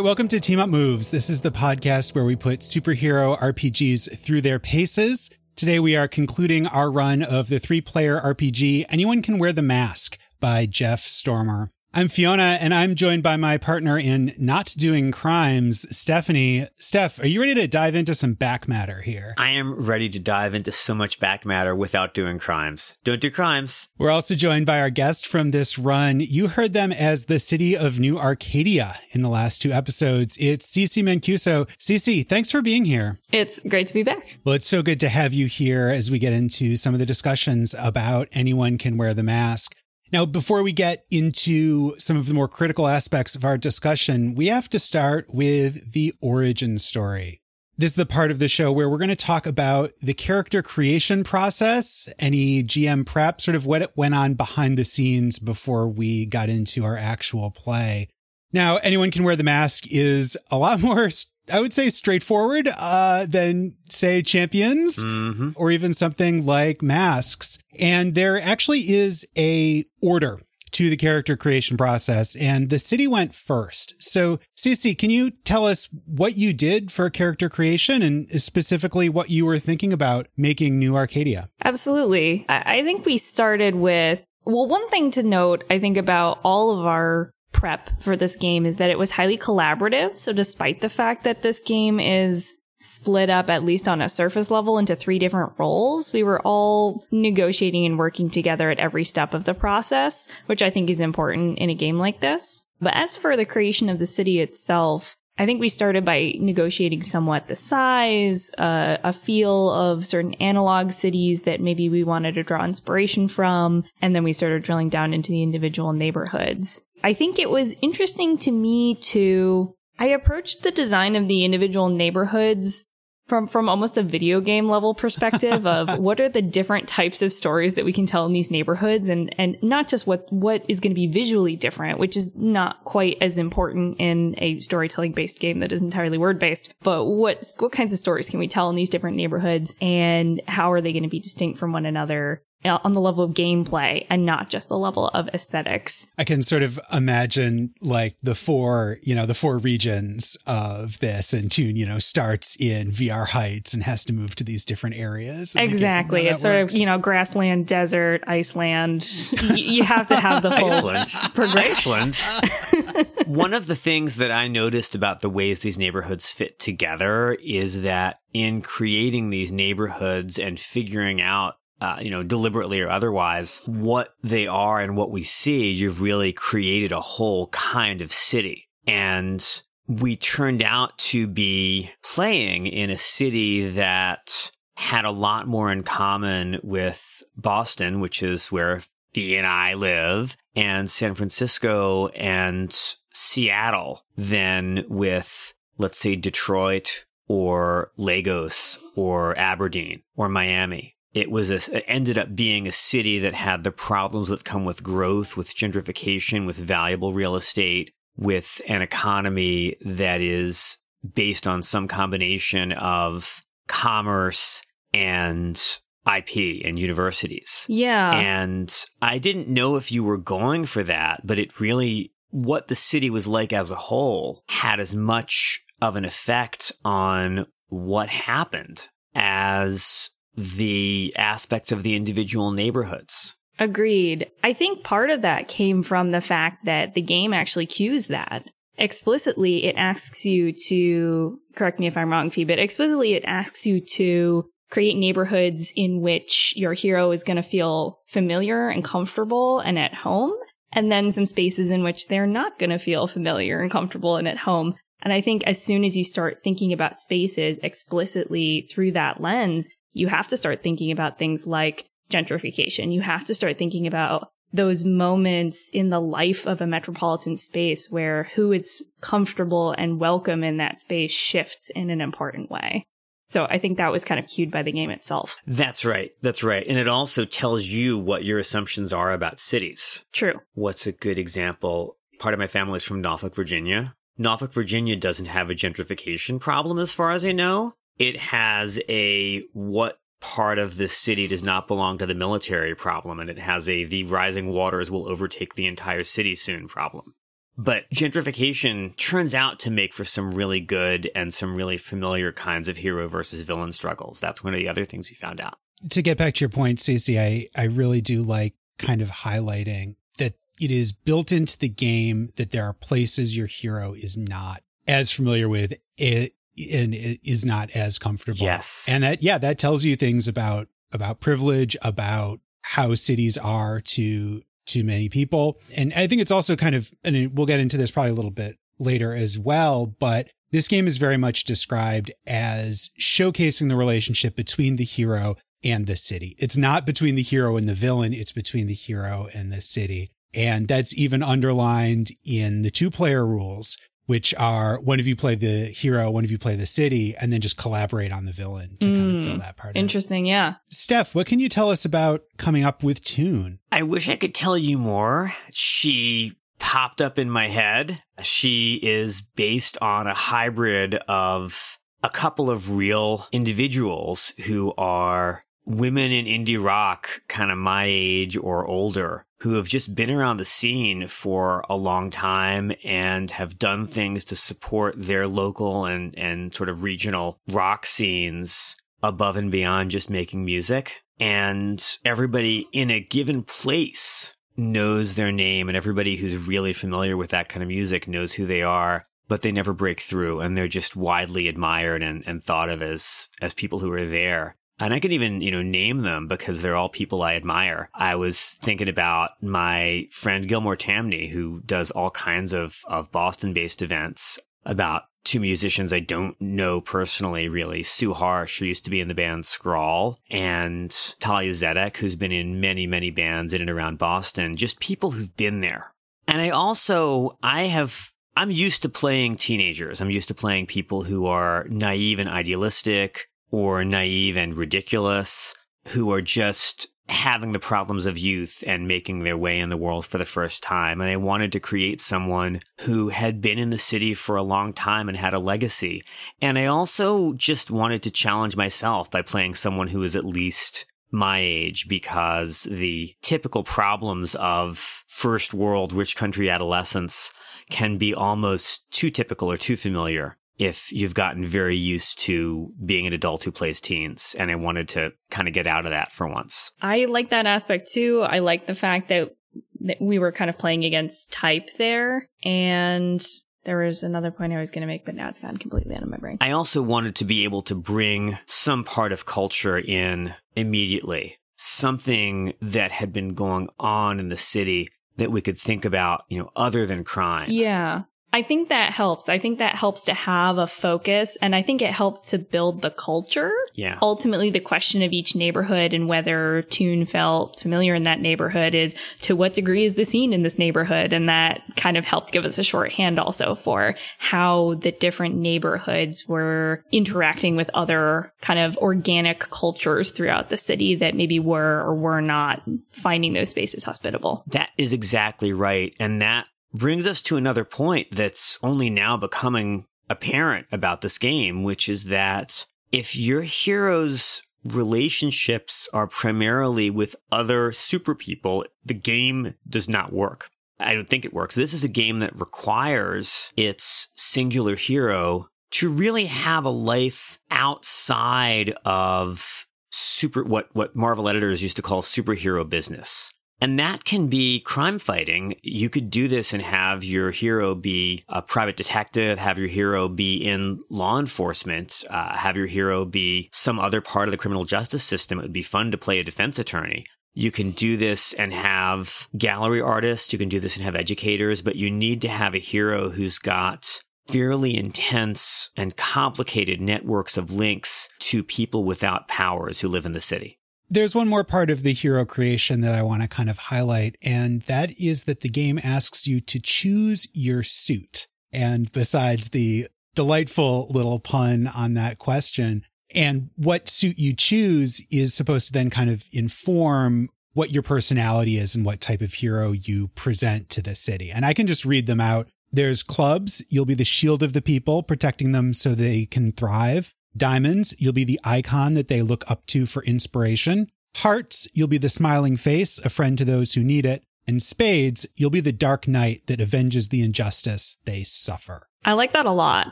Right, welcome to Team Up Moves. This is the podcast where we put superhero RPGs through their paces. Today we are concluding our run of the three player RPG Anyone Can Wear the Mask by Jeff Stormer. I'm Fiona, and I'm joined by my partner in Not Doing Crimes, Stephanie. Steph, are you ready to dive into some back matter here? I am ready to dive into so much back matter without doing crimes. Don't do crimes. We're also joined by our guest from this run. You heard them as the city of New Arcadia in the last two episodes. It's Ceci Mancuso. Ceci, thanks for being here. It's great to be back. Well, it's so good to have you here as we get into some of the discussions about Anyone Can Wear the Mask. Now, before we get into some of the more critical aspects of our discussion, we have to start with the origin story. This is the part of the show where we're going to talk about the character creation process, any GM prep, sort of what went on behind the scenes before we got into our actual play. Now, anyone can wear the mask is a lot more I would say straightforward uh, than say champions mm-hmm. or even something like masks. And there actually is a order to the character creation process and the city went first. So Ceci, can you tell us what you did for character creation and specifically what you were thinking about making New Arcadia? Absolutely. I think we started with well, one thing to note, I think about all of our prep for this game is that it was highly collaborative. So despite the fact that this game is split up at least on a surface level into three different roles. We were all negotiating and working together at every step of the process, which I think is important in a game like this. But as for the creation of the city itself, I think we started by negotiating somewhat the size, uh, a feel of certain analog cities that maybe we wanted to draw inspiration from, and then we started drilling down into the individual neighborhoods. I think it was interesting to me to I approached the design of the individual neighborhoods from from almost a video game level perspective of what are the different types of stories that we can tell in these neighborhoods and and not just what what is going to be visually different which is not quite as important in a storytelling based game that is entirely word based but what what kinds of stories can we tell in these different neighborhoods and how are they going to be distinct from one another Uh, on the level of gameplay and not just the level of aesthetics. I can sort of imagine like the four, you know, the four regions of this and Tune, you know, starts in VR Heights and has to move to these different areas. Exactly. It's sort of, you know, grassland, desert, Iceland. you have to have the full Iceland. progression. Iceland. One of the things that I noticed about the ways these neighborhoods fit together is that in creating these neighborhoods and figuring out uh, you know, deliberately or otherwise, what they are and what we see, you've really created a whole kind of city. And we turned out to be playing in a city that had a lot more in common with Boston, which is where Fee and I live, and San Francisco and Seattle than with, let's say, Detroit or Lagos or Aberdeen or Miami it was a, it ended up being a city that had the problems that come with growth, with gentrification, with valuable real estate, with an economy that is based on some combination of commerce and IP and universities. Yeah. And I didn't know if you were going for that, but it really, what the city was like as a whole had as much of an effect on what happened as the aspect of the individual neighborhoods. Agreed. I think part of that came from the fact that the game actually cues that. Explicitly, it asks you to, correct me if I'm wrong, Fee, but explicitly it asks you to create neighborhoods in which your hero is going to feel familiar and comfortable and at home. And then some spaces in which they're not going to feel familiar and comfortable and at home. And I think as soon as you start thinking about spaces explicitly through that lens, you have to start thinking about things like gentrification. You have to start thinking about those moments in the life of a metropolitan space where who is comfortable and welcome in that space shifts in an important way. So I think that was kind of cued by the game itself. That's right. That's right. And it also tells you what your assumptions are about cities. True. What's a good example? Part of my family is from Norfolk, Virginia. Norfolk, Virginia doesn't have a gentrification problem as far as I know it has a what part of the city does not belong to the military problem, and it has a the rising waters will overtake the entire city soon problem. But gentrification turns out to make for some really good and some really familiar kinds of hero versus villain struggles. That's one of the other things we found out. To get back to your point, Stacey, I, I really do like kind of highlighting that it is built into the game that there are places your hero is not as familiar with it and is not as comfortable. Yes. And that yeah, that tells you things about about privilege, about how cities are to to many people. And I think it's also kind of and we'll get into this probably a little bit later as well, but this game is very much described as showcasing the relationship between the hero and the city. It's not between the hero and the villain, it's between the hero and the city. And that's even underlined in the two player rules, which are one of you play the hero, one of you play the city, and then just collaborate on the villain to mm, kind of fill hmm. that part. Interesting, in. yeah. Steph, what can you tell us about coming up with Tune? I wish I could tell you more. She popped up in my head. She is based on a hybrid of a couple of real individuals who are women in indie rock, kind of my age or older, who have just been around the scene for a long time and have done things to support their local and, and sort of regional rock scenes above and beyond just making music. And everybody in a given place knows their name and everybody who's really familiar with that kind of music knows who they are but they never break through and they're just widely admired and, and thought of as as people who are there and I could even, you know, name them because they're all people I admire. I was thinking about my friend Gilmore Tamny, who does all kinds of, of Boston based events about two musicians I don't know personally, really. Sue Harshe, who used to be in the band Scrawl, and Talia Zedek, who's been in many, many bands in and around Boston, just people who've been there. And I also, I have I'm used to playing teenagers. I'm used to playing people who are naive and idealistic, or naive and ridiculous who are just having the problems of youth and making their way in the world for the first time. And I wanted to create someone who had been in the city for a long time and had a legacy. And I also just wanted to challenge myself by playing someone who is at least my age because the typical problems of first world rich country adolescence can be almost too typical or too familiar if you've gotten very used to being an adult who plays teens. And I wanted to kind of get out of that for once. I like that aspect too. I like the fact that, that we were kind of playing against type there. And there was another point I was going to make, but now it's gone completely out of my brain. I also wanted to be able to bring some part of culture in immediately. Something that had been going on in the city that we could think about, you know, other than crime. Yeah. I think that helps. I think that helps to have a focus and I think it helped to build the culture. Yeah. Ultimately, the question of each neighborhood and whether Tune felt familiar in that neighborhood is to what degree is the scene in this neighborhood? And that kind of helped give us a shorthand also for how the different neighborhoods were interacting with other kind of organic cultures throughout the city that maybe were or were not finding those spaces hospitable. That is exactly right. And that brings us to another point that's only now becoming apparent about this game, which is that if your hero's relationships are primarily with other super people, the game does not work. I don't think it works. This is a game that requires its singular hero to really have a life outside of super what what Marvel editors used to call superhero business. And that can be crime fighting. You could do this and have your hero be a private detective, have your hero be in law enforcement, uh, have your hero be some other part of the criminal justice system. It would be fun to play a defense attorney. You can do this and have gallery artists. You can do this and have educators, but you need to have a hero who's got fairly intense and complicated networks of links to people without powers who live in the city. There's one more part of the hero creation that I want to kind of highlight, and that is that the game asks you to choose your suit. And besides the delightful little pun on that question, and what suit you choose is supposed to then kind of inform what your personality is and what type of hero you present to the city. And I can just read them out. There's clubs. You'll be the shield of the people, protecting them so they can thrive. Diamonds, you'll be the icon that they look up to for inspiration. Hearts, you'll be the smiling face, a friend to those who need it. and spades, you'll be the dark knight that avenges the injustice they suffer. I like that a lot.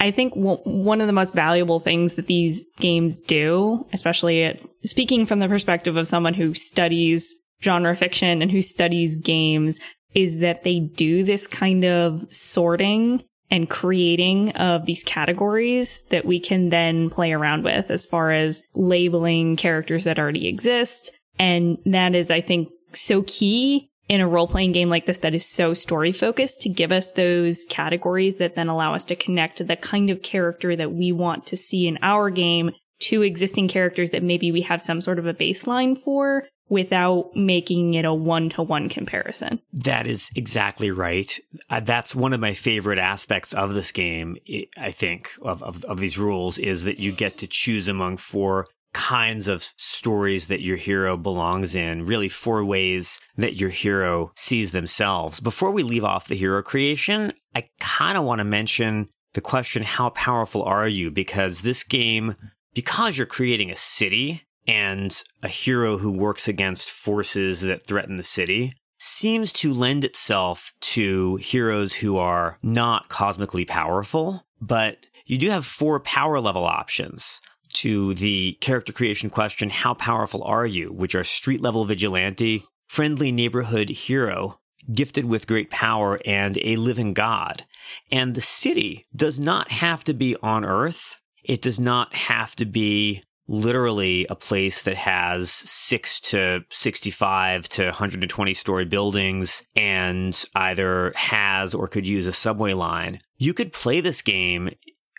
I think w- one of the most valuable things that these games do, especially at, speaking from the perspective of someone who studies genre fiction and who studies games, is that they do this kind of sorting and creating of these categories that we can then play around with as far as labeling characters that already exist. And that is, I think, so key in a role playing game like this that is so story focused to give us those categories that then allow us to connect the kind of character that we want to see in our game to existing characters that maybe we have some sort of a baseline for without making it a one to one comparison. That is exactly right. Uh, that's one of my favorite aspects of this game, I think, of, of, of these rules is that you get to choose among four kinds of stories that your hero belongs in, really four ways that your hero sees themselves. Before we leave off the hero creation, I kind of want to mention the question, how powerful are you? Because this game, because you're creating a city and a hero who works against forces that threaten the city, seems to lend itself to heroes who are not cosmically powerful, but you do have four power level options to the character creation question, how powerful are you? Which are street level vigilante, friendly neighborhood hero, gifted with great power, and a living god. And the city does not have to be on Earth. It does not have to be literally a place that has six to 65 to 120 story buildings and either has or could use a subway line. You could play this game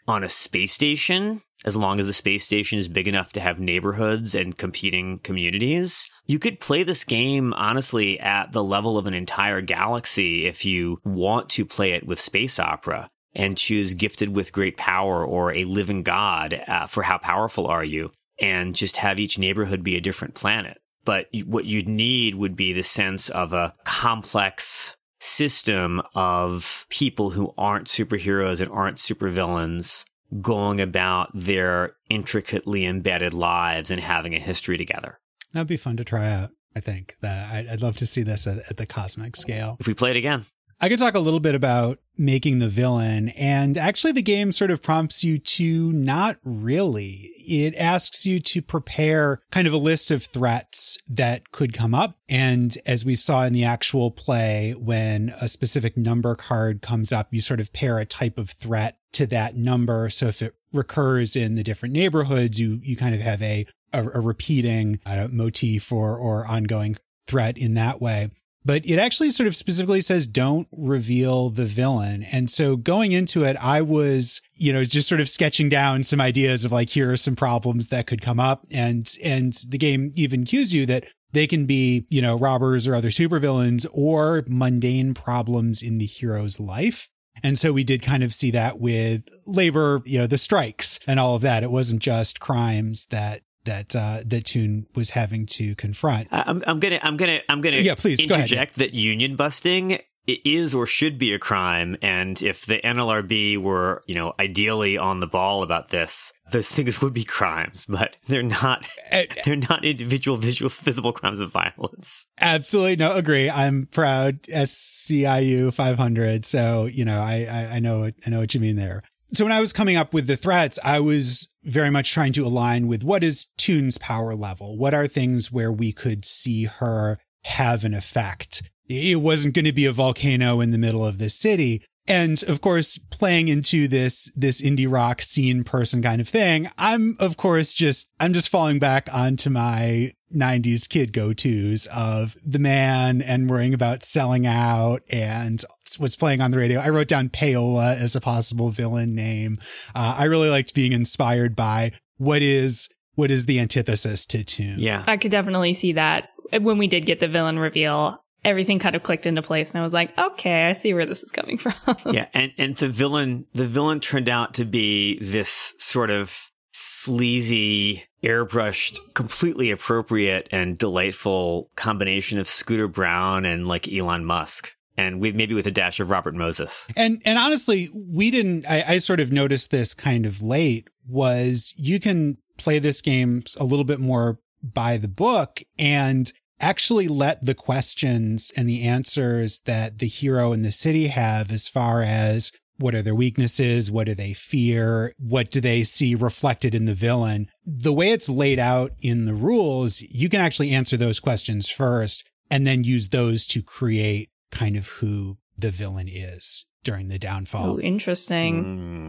on a space station as long as the space station is big enough to have neighborhoods and competing communities. You could play this game honestly at the level of an entire galaxy if you want to play it with space opera and choose gifted with great power or a living god uh, for how powerful are you and just have each neighborhood be a different planet. But what you'd need would be the sense of a complex system of people who aren't superheroes and aren't supervillains going about their intricately embedded lives and having a history together. That'd be fun to try out. I think that I'd, love to see this at, at the cosmic scale. If we play it again, I could talk a little bit about making the villain. And actually, the game sort of prompts you to not really. It asks you to prepare kind of a list of threats that could come up. And as we saw in the actual play, when a specific number card comes up, you sort of pair a type of threat to that number. So if it recurs in the different neighborhoods, you, you kind of have a, a, a repeating uh, motif or, or ongoing threat in that way but it actually sort of specifically says don't reveal the villain. And so going into it, I was, you know, just sort of sketching down some ideas of like, here are some problems that could come up. And, and the game even cues you that they can be, you know, robbers or other supervillains or mundane problems in the hero's life. And so we did kind of see that with labor, you know, the strikes and all of that. It wasn't just crimes that that uh, that Toon was having to confront. I'm, I'm gonna I'm gonna I'm gonna yeah, please interject that union busting is or should be a crime, and if the NLRB were you know ideally on the ball about this, those things would be crimes, but they're not. Uh, they're not individual visual visible crimes of violence. Absolutely no, agree. I'm proud SEIU 500, so you know I I, I know I know what you mean there. So when I was coming up with the threats, I was very much trying to align with what is Toon's power level? What are things where we could see her have an effect? It wasn't going to be a volcano in the middle of the city. And of course, playing into this, this indie rock scene person kind of thing, I'm of course just, I'm just falling back onto my 90s kid go tos of the man and worrying about selling out and what's playing on the radio. I wrote down Payola as a possible villain name. Uh, I really liked being inspired by what is what is the antithesis to Tune. Yeah. I could definitely see that when we did get the villain reveal. Everything kind of clicked into place, and I was like, "Okay, I see where this is coming from." yeah, and and the villain, the villain turned out to be this sort of sleazy, airbrushed, completely appropriate and delightful combination of Scooter Braun and like Elon Musk. And with maybe with a dash of Robert Moses. And and honestly, we didn't I, I sort of noticed this kind of late was you can play this game a little bit more by the book and actually let the questions and the answers that the hero and the city have as far as what are their weaknesses? What do they fear? What do they see reflected in the villain? The way it's laid out in the rules, you can actually answer those questions first and then use those to create kind of who the villain is during the downfall. Oh, interesting.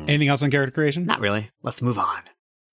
Mm, Anything else on character creation? not really. Let's move on.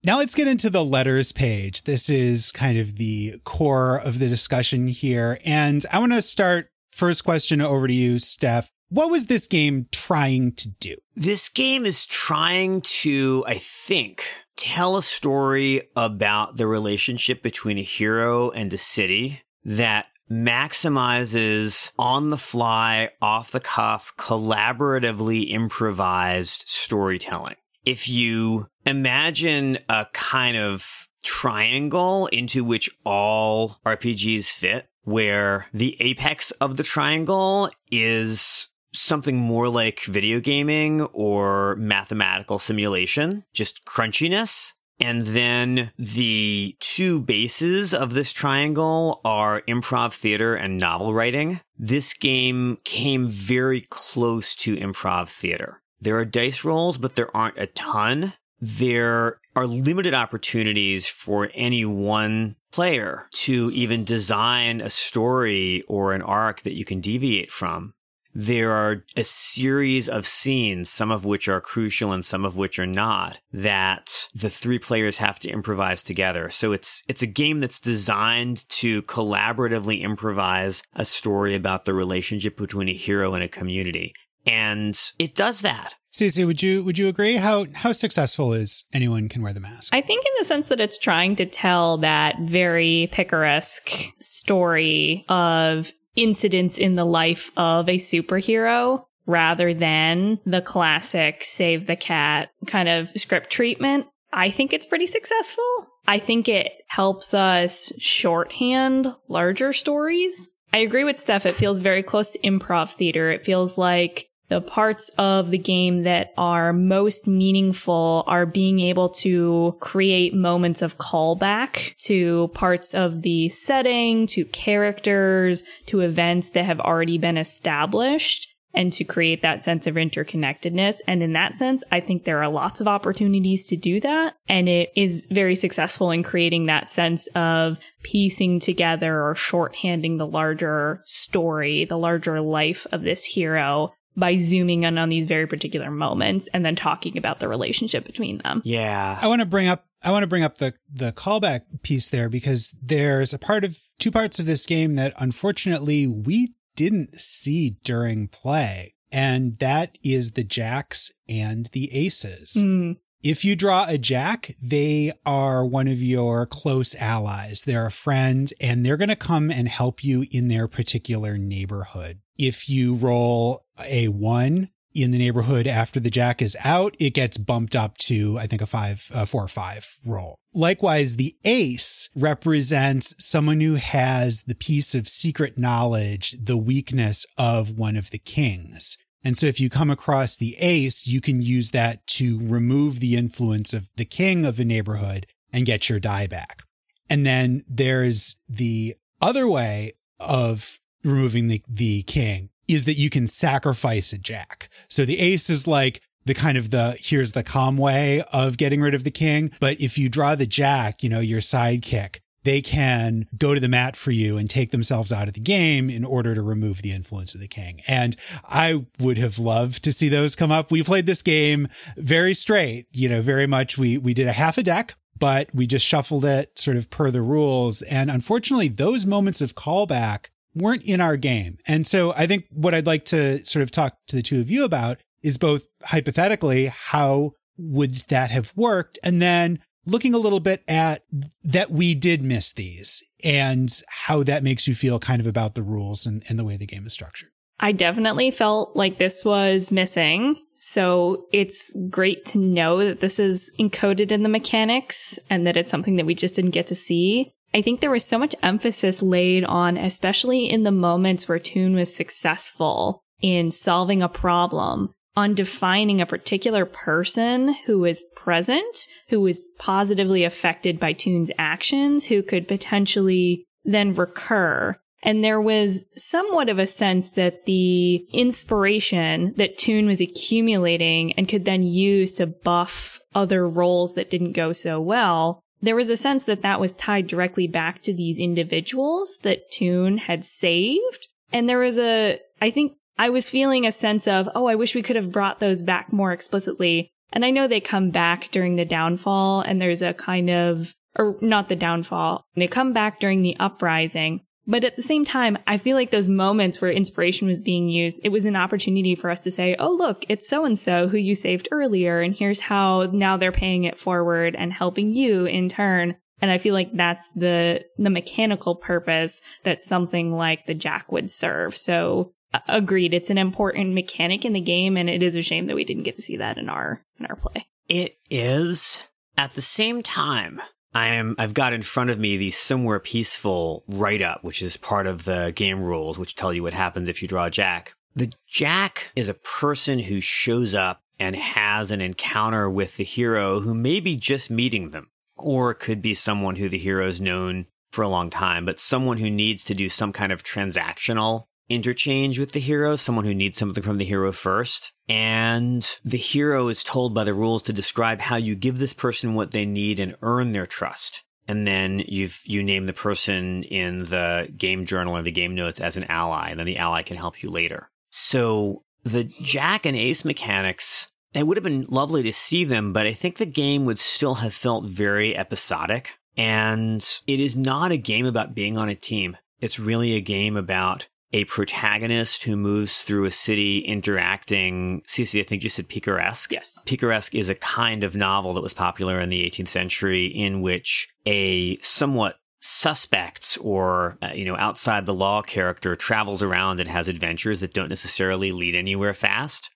Now let's get into the letters page. This is kind of the core of the discussion here. And I want to start first question over to you, Steph. What was this game trying to do? This game is trying to, I think, tell a story about the relationship between a hero and a city that maximizes on the fly, off the cuff, collaboratively improvised storytelling. If you imagine a kind of triangle into which all RPGs fit, where the apex of the triangle is something more like video gaming or mathematical simulation, just crunchiness. And then the two bases of this triangle are improv theater and novel writing. This game came very close to improv theater. There are dice rolls, but there aren't a ton. There are limited opportunities for any one player to even design a story or an arc that you can deviate from there are a series of scenes, some of which are crucial and some of which are not, that the three players have to improvise together. So it's it's a game that's designed to collaboratively improvise a story about the relationship between a hero and a community. And it does that. Ceci, would you would you agree? How how successful is anyone can wear the mask? I think in the sense that it's trying to tell that very picaresque story of incidents in the life of a superhero rather than the classic save the cat kind of script treatment. I think it's pretty successful. I think it helps us shorthand larger stories. I agree with Steph. It feels very close to improv theater. It feels like the parts of the game that are most meaningful are being able to create moments of callback to parts of the setting, to characters, to events that have already been established and to create that sense of interconnectedness. And in that sense, I think there are lots of opportunities to do that. And it is very successful in creating that sense of piecing together or shorthanding the larger story, the larger life of this hero by zooming in on these very particular moments and then talking about the relationship between them. Yeah. I want to bring up I want to bring up the the callback piece there because there's a part of two parts of this game that unfortunately we didn't see during play. And that is the jacks and the aces. Mm. If you draw a jack, they are one of your close allies. They're a friend and they're going to come and help you in their particular neighborhood. If you roll a one in the neighborhood after the jack is out, it gets bumped up to, I think, a five, a four or five roll. Likewise, the ace represents someone who has the piece of secret knowledge, the weakness of one of the kings. And so if you come across the ace, you can use that to remove the influence of the king of a neighborhood and get your die back. And then there's the other way of removing the, the king is that you can sacrifice a jack. So the ace is like the kind of the here's the calm way of getting rid of the king. But if you draw the jack, you know, your sidekick, they can go to the mat for you and take themselves out of the game in order to remove the influence of the king. And I would have loved to see those come up. We played this game very straight, you know, very much. We, we did a half a deck, but we just shuffled it sort of per the rules. And unfortunately, those moments of callback weren't in our game. And so I think what I'd like to sort of talk to the two of you about is both hypothetically, how would that have worked? And then looking a little bit at that we did miss these and how that makes you feel kind of about the rules and, and the way the game is structured. I definitely felt like this was missing. So it's great to know that this is encoded in the mechanics and that it's something that we just didn't get to see. I think there was so much emphasis laid on, especially in the moments where Toon was successful in solving a problem, on defining a particular person who is present, who was positively affected by Toon's actions, who could potentially then recur. And there was somewhat of a sense that the inspiration that Toon was accumulating and could then use to buff other roles that didn't go so well, there was a sense that that was tied directly back to these individuals that Toon had saved. And there was a, I think I was feeling a sense of, oh, I wish we could have brought those back more explicitly. And I know they come back during the downfall and there's a kind of, or not the downfall, they come back during the uprising. But at the same time, I feel like those moments where inspiration was being used, it was an opportunity for us to say, oh, look, it's so and so who you saved earlier. And here's how now they're paying it forward and helping you in turn. And I feel like that's the, the mechanical purpose that something like the Jack would serve. So agreed. It's an important mechanic in the game. And it is a shame that we didn't get to see that in our, in our play. It is. At the same time, I am I've got in front of me the somewhere peaceful write up, which is part of the game rules, which tell you what happens if you draw a jack. The jack is a person who shows up and has an encounter with the hero who may be just meeting them, or could be someone who the hero's known for a long time, but someone who needs to do some kind of transactional interchange with the hero, someone who needs something from the hero first. And the hero is told by the rules to describe how you give this person what they need and earn their trust. And then you've, you name the person in the game journal or the game notes as an ally, and then the ally can help you later. So the Jack and Ace mechanics, it would have been lovely to see them, but I think the game would still have felt very episodic. And it is not a game about being on a team. It's really a game about a protagonist who moves through a city interacting. Ceci, I think you said picaresque. Yes. Picaresque is a kind of novel that was popular in the 18th century in which a somewhat suspect or uh, you know outside the law character travels around and has adventures that don't necessarily lead anywhere fast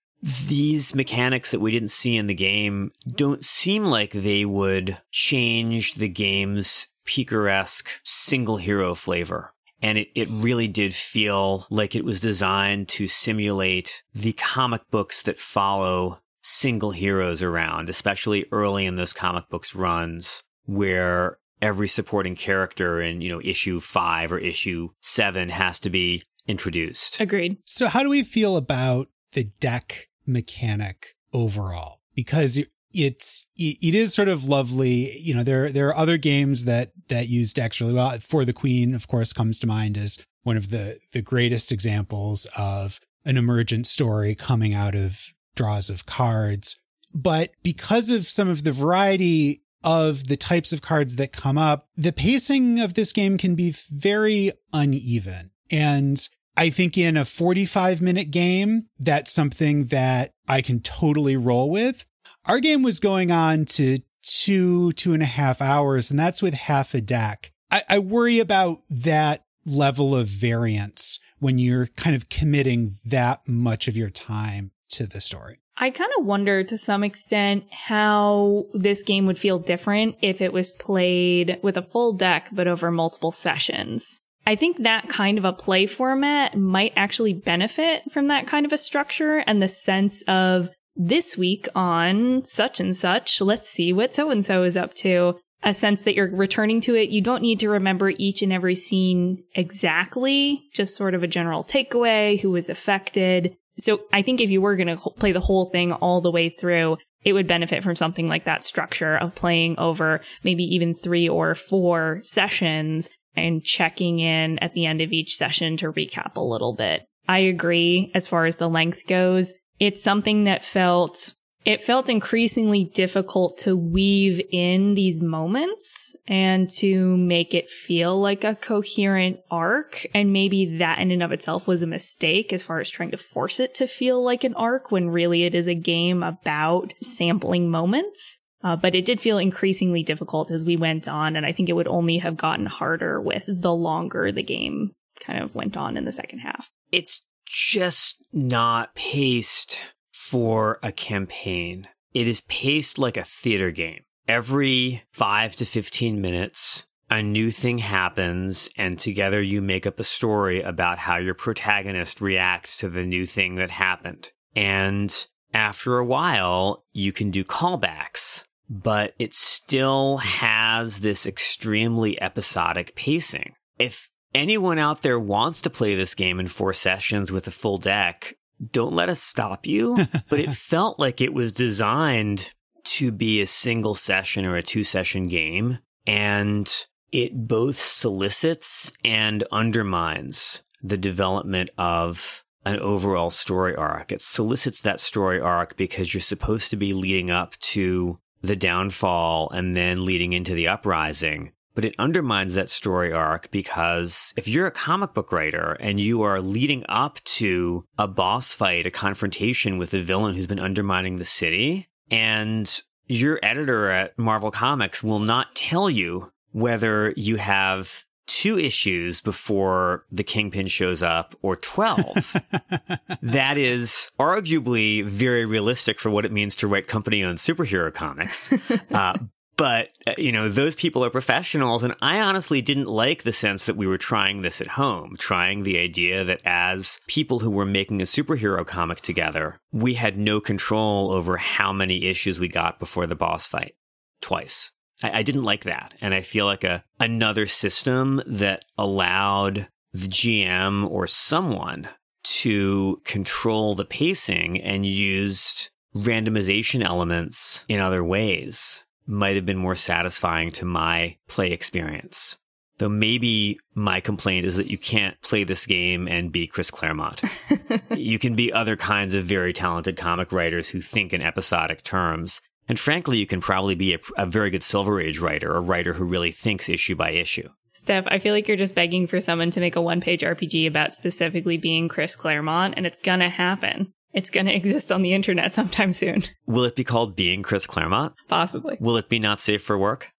these mechanics that we didn't see in the game don't seem like they would change the game's picaresque single hero flavor and it, it really did feel like it was designed to simulate the comic books that follow single heroes around, especially early in those comic books runs where every supporting character in, you know, issue five or issue seven has to be introduced. Agreed. So how do we feel about the deck mechanic overall? Because it's it is sort of lovely. You know, there there are other games that that use decks really well. For the Queen, of course, comes to mind as one of the the greatest examples of an emergent story coming out of draws of cards. But because of some of the variety of the types of cards that come up, the pacing of this game can be very uneven. And I think in a 45 minute game, that's something that I can totally roll with. Our game was going on to two, two and a half hours, and that's with half a deck. I, I worry about that level of variance when you're kind of committing that much of your time to the story. I kind of wonder to some extent how this game would feel different if it was played with a full deck but over multiple sessions. I think that kind of a play format might actually benefit from that kind of a structure and the sense of this week on such and such, let's see what so and so is up to. A sense that you're returning to it. You don't need to remember each and every scene exactly, just sort of a general takeaway, who was affected. So I think if you were going to play the whole thing all the way through, it would benefit from something like that structure of playing over maybe even three or four sessions and checking in at the end of each session to recap a little bit. I agree as far as the length goes it's something that felt it felt increasingly difficult to weave in these moments and to make it feel like a coherent arc. And maybe that in and of itself was a mistake as far as trying to force it to feel like an arc when really it is a game about sampling moments. Uh, but it did feel increasingly difficult as we went on. And I think it would only have gotten harder with the longer the game kind of went on in the second half. It's just not paced for a campaign. It is paced like a theater game. Every five to 15 minutes, a new thing happens, and together you make up a story about how your protagonist reacts to the new thing that happened. And after a while, you can do callbacks, but it still has this extremely episodic pacing. if anyone out there wants to play this game in four sessions with a full deck, don't let us stop you. but it felt like it was designed to be a single session or a two session game. And it both solicits and undermines the development of an overall story arc. It solicits that story arc because you're supposed to be leading up to the downfall and then leading into the uprising. But it undermines that story arc because if you're a comic book writer and you are leading up to a boss fight, a confrontation with a villain who's been undermining the city, and your editor at Marvel Comics will not tell you whether you have two issues before the Kingpin shows up or 12. that is arguably very realistic for what it means to write company owned superhero comics. Uh, but, uh, you know, those people are professionals. And I honestly didn't like the sense that we were trying this at home, trying the idea that as people who were making a superhero comic together, we had no control over how many issues we got before the boss fight. Twice. I, I didn't like that. And I feel like a, another system that allowed the GM or someone to control the pacing and used randomization elements in other ways might have been more satisfying to my play experience. Though maybe my complaint is that you can't play this game and be Chris Claremont. you can be other kinds of very talented comic writers who think in episodic terms. And frankly, you can probably be a, a very good Silver Age writer, a writer who really thinks issue by issue. Steph, I feel like you're just begging for someone to make a one page RPG about specifically being Chris Claremont, and it's gonna happen. It's gonna exist on the internet sometime soon. Will it be called Being Chris Claremont? Possibly. Will it be not safe for work?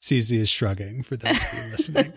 Ceci is shrugging for those of you listening.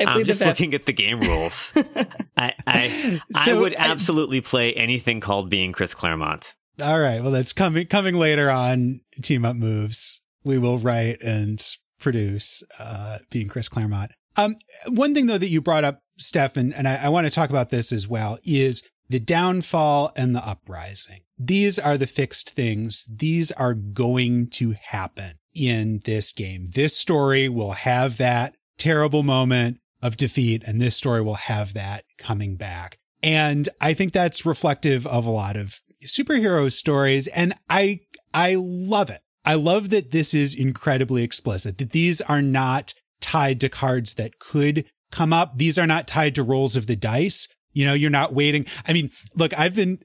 I'm just looking at the game rules. I I, so, I would absolutely I, play anything called Being Chris Claremont. All right. Well, that's coming coming later on. Team up moves. We will write and produce. Uh, being Chris Claremont. Um, one thing though that you brought up, Stefan, and I, I want to talk about this as well, is the downfall and the uprising. These are the fixed things. These are going to happen in this game. This story will have that terrible moment of defeat, and this story will have that coming back. And I think that's reflective of a lot of superhero stories. And I, I love it. I love that this is incredibly explicit, that these are not tied to cards that could come up. These are not tied to rolls of the dice. You know, you're not waiting. I mean, look, I've been,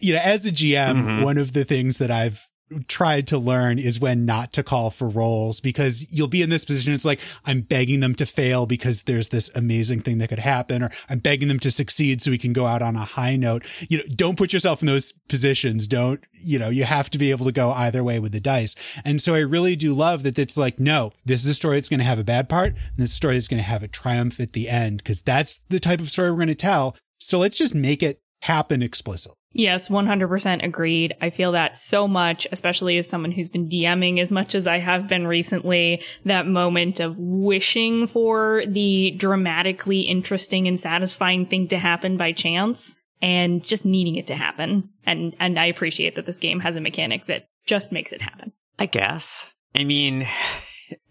you know, as a GM, mm-hmm. one of the things that I've tried to learn is when not to call for rolls because you'll be in this position. It's like, I'm begging them to fail because there's this amazing thing that could happen, or I'm begging them to succeed so we can go out on a high note. You know, don't put yourself in those positions. Don't, you know, you have to be able to go either way with the dice. And so I really do love that it's like, no, this is a story that's going to have a bad part. And this story is going to have a triumph at the end because that's the type of story we're going to tell. So let's just make it happen explicitly. Yes, 100% agreed. I feel that so much, especially as someone who's been DMing as much as I have been recently, that moment of wishing for the dramatically interesting and satisfying thing to happen by chance and just needing it to happen. And, and I appreciate that this game has a mechanic that just makes it happen. I guess. I mean,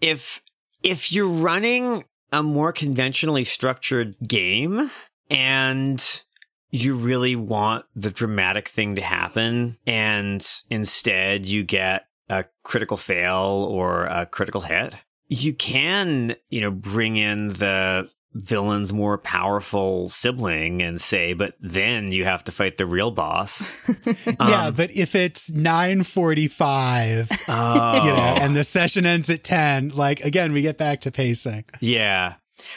if, if you're running a more conventionally structured game and you really want the dramatic thing to happen and instead you get a critical fail or a critical hit, you can, you know, bring in the villain's more powerful sibling and say, but then you have to fight the real boss. yeah, um, but if it's 945, oh. you know, and the session ends at 10, like again, we get back to pacing. Yeah.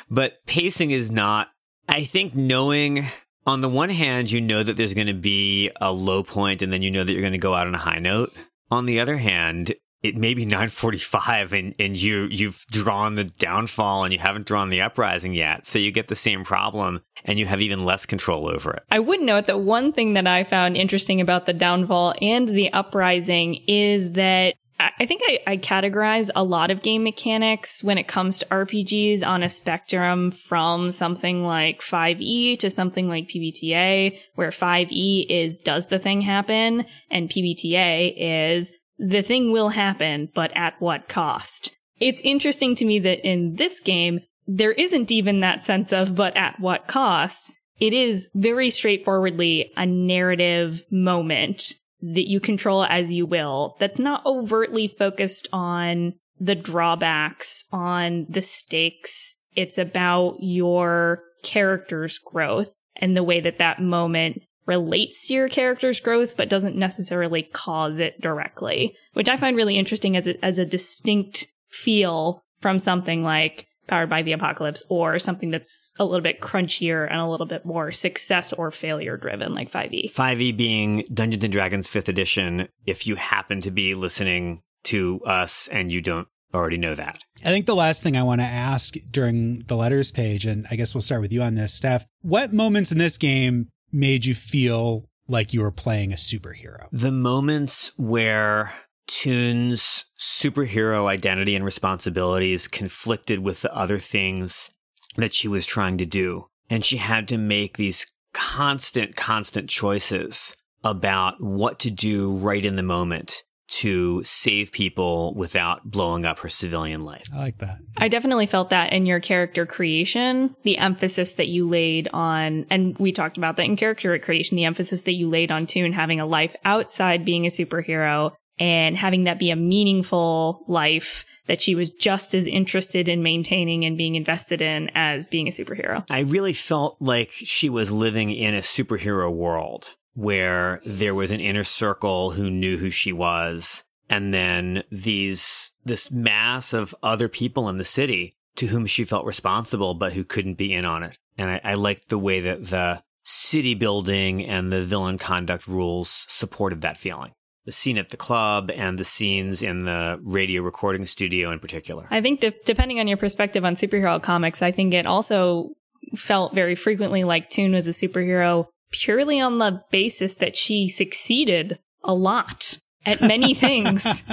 But pacing is not I think knowing on the one hand, you know that there's going to be a low point and then you know that you're going to go out on a high note. On the other hand, it may be 945 and, and you, you've drawn the downfall and you haven't drawn the uprising yet. So you get the same problem and you have even less control over it. I would note that one thing that I found interesting about the downfall and the uprising is that I think I, I, categorize a lot of game mechanics when it comes to RPGs on a spectrum from something like 5e to something like PBTA, where 5e is does the thing happen and PBTA is the thing will happen, but at what cost? It's interesting to me that in this game, there isn't even that sense of, but at what cost? It is very straightforwardly a narrative moment that you control as you will that's not overtly focused on the drawbacks, on the stakes. It's about your character's growth and the way that that moment relates to your character's growth, but doesn't necessarily cause it directly, which I find really interesting as a, as a distinct feel from something like Powered by the Apocalypse or something that's a little bit crunchier and a little bit more success or failure driven, like 5e. 5e being Dungeons and Dragons 5th edition, if you happen to be listening to us and you don't already know that. I think the last thing I want to ask during the letters page, and I guess we'll start with you on this, Steph, what moments in this game made you feel like you were playing a superhero? The moments where Toon's superhero identity and responsibilities conflicted with the other things that she was trying to do. And she had to make these constant, constant choices about what to do right in the moment to save people without blowing up her civilian life. I like that. I definitely felt that in your character creation, the emphasis that you laid on, and we talked about that in character creation, the emphasis that you laid on Toon having a life outside being a superhero and having that be a meaningful life that she was just as interested in maintaining and being invested in as being a superhero. I really felt like she was living in a superhero world where there was an inner circle who knew who she was and then these this mass of other people in the city to whom she felt responsible but who couldn't be in on it and i, I liked the way that the city building and the villain conduct rules supported that feeling the scene at the club and the scenes in the radio recording studio in particular i think de- depending on your perspective on superhero comics i think it also felt very frequently like toon was a superhero purely on the basis that she succeeded a lot at many things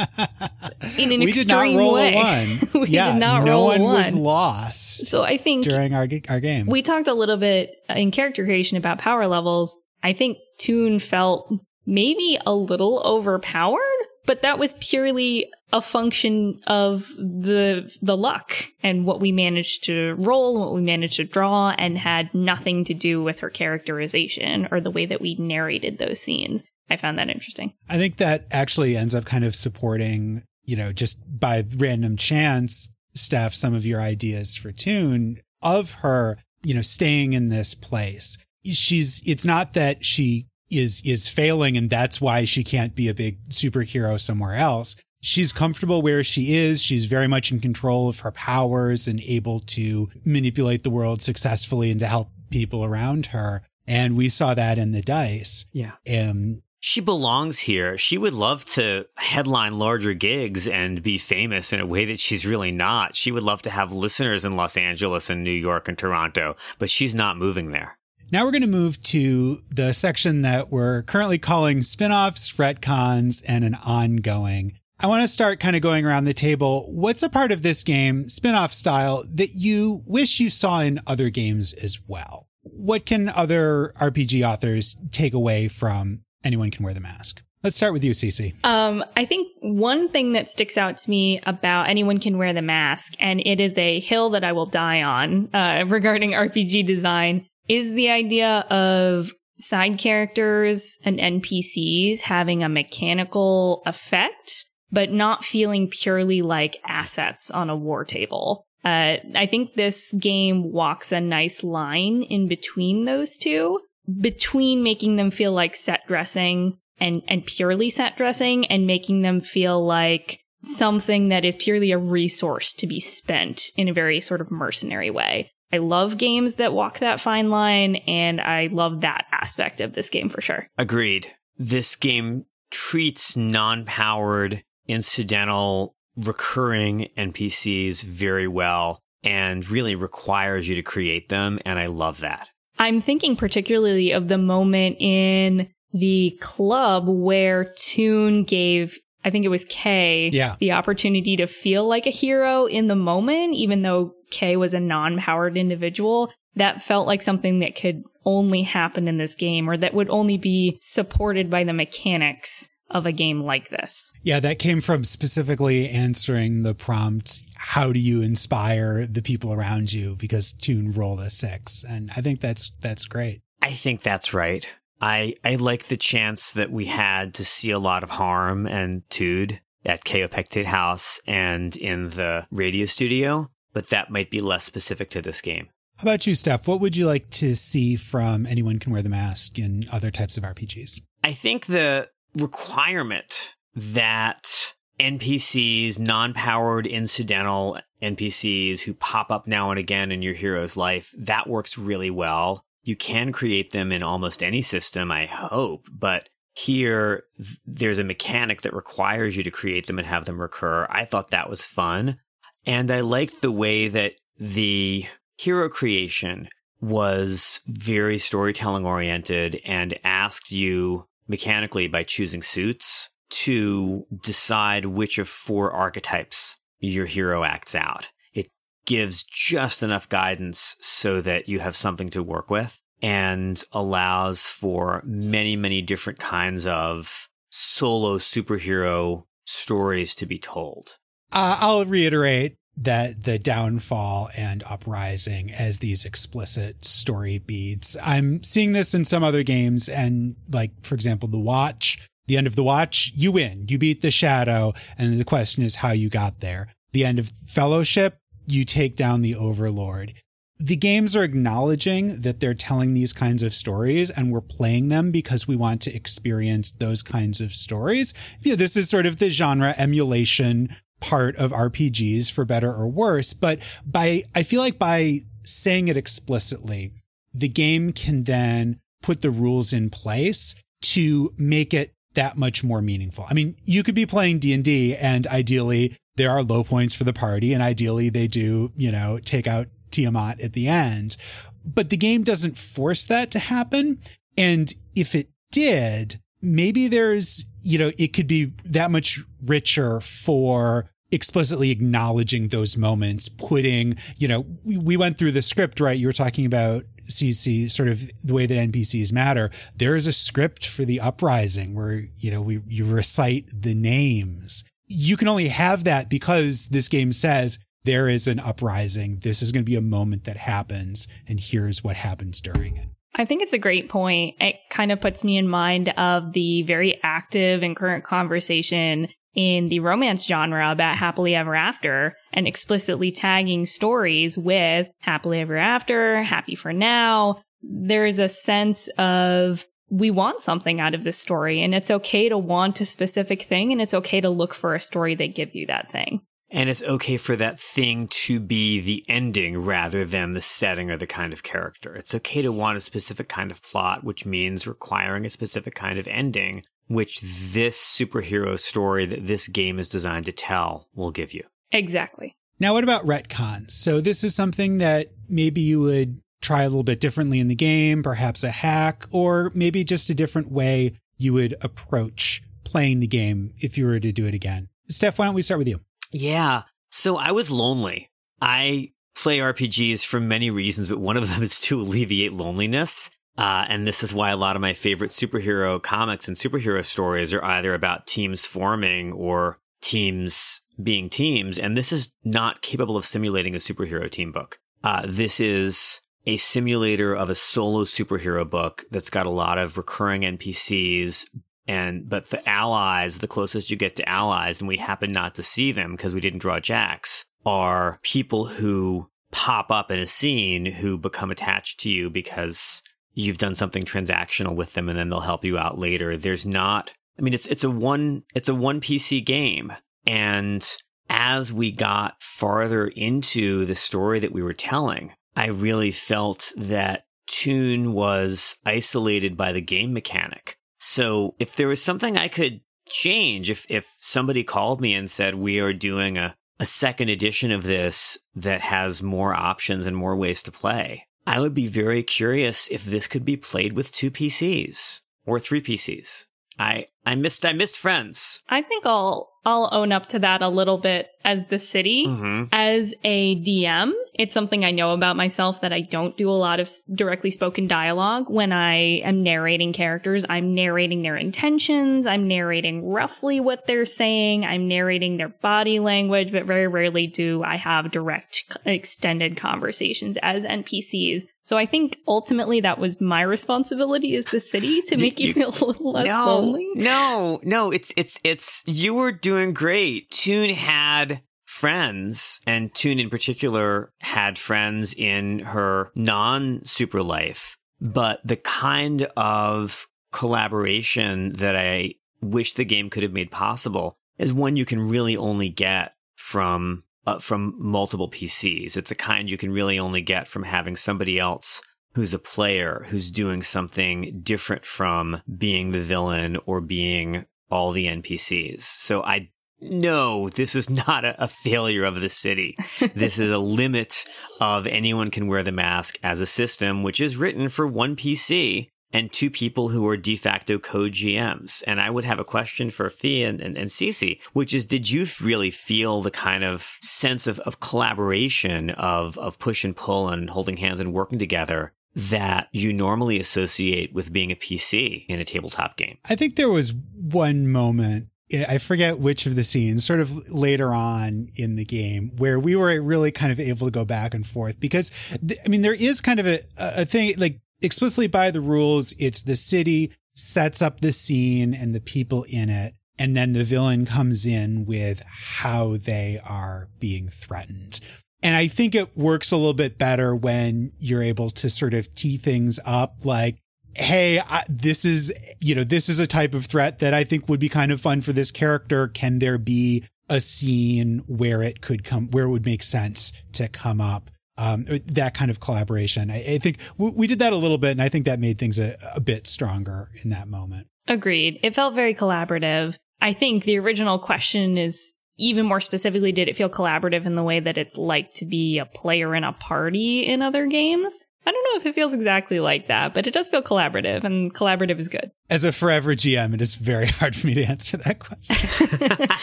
in an we extreme did not roll way. A one. we yeah, did not no roll one a one. was lost. So I think during our our game, we talked a little bit in character creation about power levels. I think Toon felt maybe a little overpowered, but that was purely a function of the the luck and what we managed to roll, what we managed to draw, and had nothing to do with her characterization or the way that we narrated those scenes. I found that interesting. I think that actually ends up kind of supporting, you know, just by random chance, Steph, some of your ideas for Tune of her, you know, staying in this place. She's, it's not that she is, is failing and that's why she can't be a big superhero somewhere else. She's comfortable where she is. She's very much in control of her powers and able to manipulate the world successfully and to help people around her. And we saw that in the dice. Yeah. And she belongs here. She would love to headline larger gigs and be famous in a way that she's really not. She would love to have listeners in Los Angeles and New York and Toronto, but she's not moving there. Now we're going to move to the section that we're currently calling spin-offs, retcons, and an ongoing. I want to start kind of going around the table. What's a part of this game, spin-off style, that you wish you saw in other games as well? What can other RPG authors take away from Anyone Can Wear the Mask? Let's start with you, Ceci. Um, I think one thing that sticks out to me about anyone can wear the mask, and it is a hill that I will die on uh, regarding RPG design, is the idea of side characters and NPCs having a mechanical effect, but not feeling purely like assets on a war table. Uh, I think this game walks a nice line in between those two, between making them feel like set dressing and, and purely set dressing and making them feel like something that is purely a resource to be spent in a very sort of mercenary way. I love games that walk that fine line, and I love that aspect of this game for sure. Agreed. This game treats non powered, incidental, recurring NPCs very well and really requires you to create them. And I love that. I'm thinking particularly of the moment in the club where Toon gave, I think it was Kay, Yeah. the opportunity to feel like a hero in the moment, even though Kay was a non powered individual. That felt like something that could only happen in this game or that would only be supported by the mechanics of a game like this. Yeah, that came from specifically answering the prompt how do you inspire the people around you because Toon rolled a 6 and I think that's that's great. I think that's right. I I like the chance that we had to see a lot of harm and Tood at Kaopectate House and in the radio studio, but that might be less specific to this game. How about you, Steph? What would you like to see from Anyone Can Wear the Mask in other types of RPGs? I think the requirement that NPCs, non powered incidental NPCs who pop up now and again in your hero's life, that works really well. You can create them in almost any system, I hope, but here there's a mechanic that requires you to create them and have them recur. I thought that was fun. And I liked the way that the hero creation was very storytelling oriented and asked you mechanically by choosing suits to decide which of four archetypes your hero acts out. It gives just enough guidance so that you have something to work with and allows for many, many different kinds of solo superhero stories to be told. Uh, I'll reiterate that the downfall and uprising as these explicit story beats. I'm seeing this in some other games, and like, for example, The Watch. The end of The Watch, you win, you beat the shadow, and the question is how you got there. The end of Fellowship, you take down the Overlord. The games are acknowledging that they're telling these kinds of stories and we're playing them because we want to experience those kinds of stories. You know, this is sort of the genre emulation part of RPGs for better or worse. But by, I feel like by saying it explicitly, the game can then put the rules in place to make it that much more meaningful. I mean, you could be playing D&D and ideally there are low points for the party and ideally they do, you know, take out Tiamat at the end. But the game doesn't force that to happen. And if it did, maybe there's, you know, it could be that much richer for explicitly acknowledging those moments, putting, you know, we, we went through the script, right? You were talking about Ceci, sort of the way that NPCs matter. There is a script for the uprising where, you know, we, you recite the names. You can only have that because this game says there is an uprising. This is going to be a moment that happens and here's what happens during it. I think it's a great point. It kind of puts me in mind of the very active and current conversation in the romance genre about happily ever after and explicitly tagging stories with happily ever after, happy for now. There's a sense of we want something out of this story and it's okay to want a specific thing and it's okay to look for a story that gives you that thing. And it's okay for that thing to be the ending rather than the setting or the kind of character. It's okay to want a specific kind of plot, which means requiring a specific kind of ending, which this superhero story that this game is designed to tell will give you. Exactly. Now, what about retcons? So, this is something that maybe you would try a little bit differently in the game, perhaps a hack, or maybe just a different way you would approach playing the game if you were to do it again. Steph, why don't we start with you? Yeah. So I was lonely. I play RPGs for many reasons, but one of them is to alleviate loneliness. Uh, and this is why a lot of my favorite superhero comics and superhero stories are either about teams forming or teams being teams. And this is not capable of simulating a superhero team book. Uh, this is a simulator of a solo superhero book that's got a lot of recurring NPCs, and but the allies, the closest you get to allies, and we happen not to see them because we didn't draw jacks, are people who pop up in a scene who become attached to you because you've done something transactional with them and then they'll help you out later. There's not I mean it's it's a one it's a one PC game. And as we got farther into the story that we were telling, I really felt that Tune was isolated by the game mechanic. So if there was something I could change, if, if somebody called me and said, we are doing a, a second edition of this that has more options and more ways to play, I would be very curious if this could be played with two PCs or three PCs. I, I missed, I missed friends. I think I'll, I'll own up to that a little bit as the city. Mm-hmm. As a DM, it's something I know about myself that I don't do a lot of directly spoken dialogue. When I am narrating characters, I'm narrating their intentions. I'm narrating roughly what they're saying. I'm narrating their body language, but very rarely do I have direct extended conversations as NPCs. So I think ultimately that was my responsibility as the city to make you, you feel a little less no, lonely. No, no, it's it's it's you were doing great. Tune had friends, and Tune in particular had friends in her non super life. But the kind of collaboration that I wish the game could have made possible is one you can really only get from uh, from multiple PCs. It's a kind you can really only get from having somebody else who's a player who's doing something different from being the villain or being all the NPCs. So I no, this is not a, a failure of the city. this is a limit of anyone can wear the mask as a system, which is written for one PC and two people who are de facto co-GMs. And I would have a question for Fee and, and, and Ceci, which is, did you really feel the kind of sense of, of collaboration, of, of push and pull and holding hands and working together that you normally associate with being a PC in a tabletop game? I think there was one moment I forget which of the scenes, sort of later on in the game, where we were really kind of able to go back and forth because, I mean, there is kind of a, a thing like explicitly by the rules, it's the city sets up the scene and the people in it. And then the villain comes in with how they are being threatened. And I think it works a little bit better when you're able to sort of tee things up like, Hey, I, this is, you know, this is a type of threat that I think would be kind of fun for this character. Can there be a scene where it could come, where it would make sense to come up? um, that kind of collaboration. I, I think we did that a little bit, and I think that made things a, a bit stronger in that moment. Agreed. It felt very collaborative. I think the original question is even more specifically, did it feel collaborative in the way that it's like to be a player in a party in other games? I don't know if it feels exactly like that, but it does feel collaborative, and collaborative is good. As a forever GM, it is very hard for me to answer that question.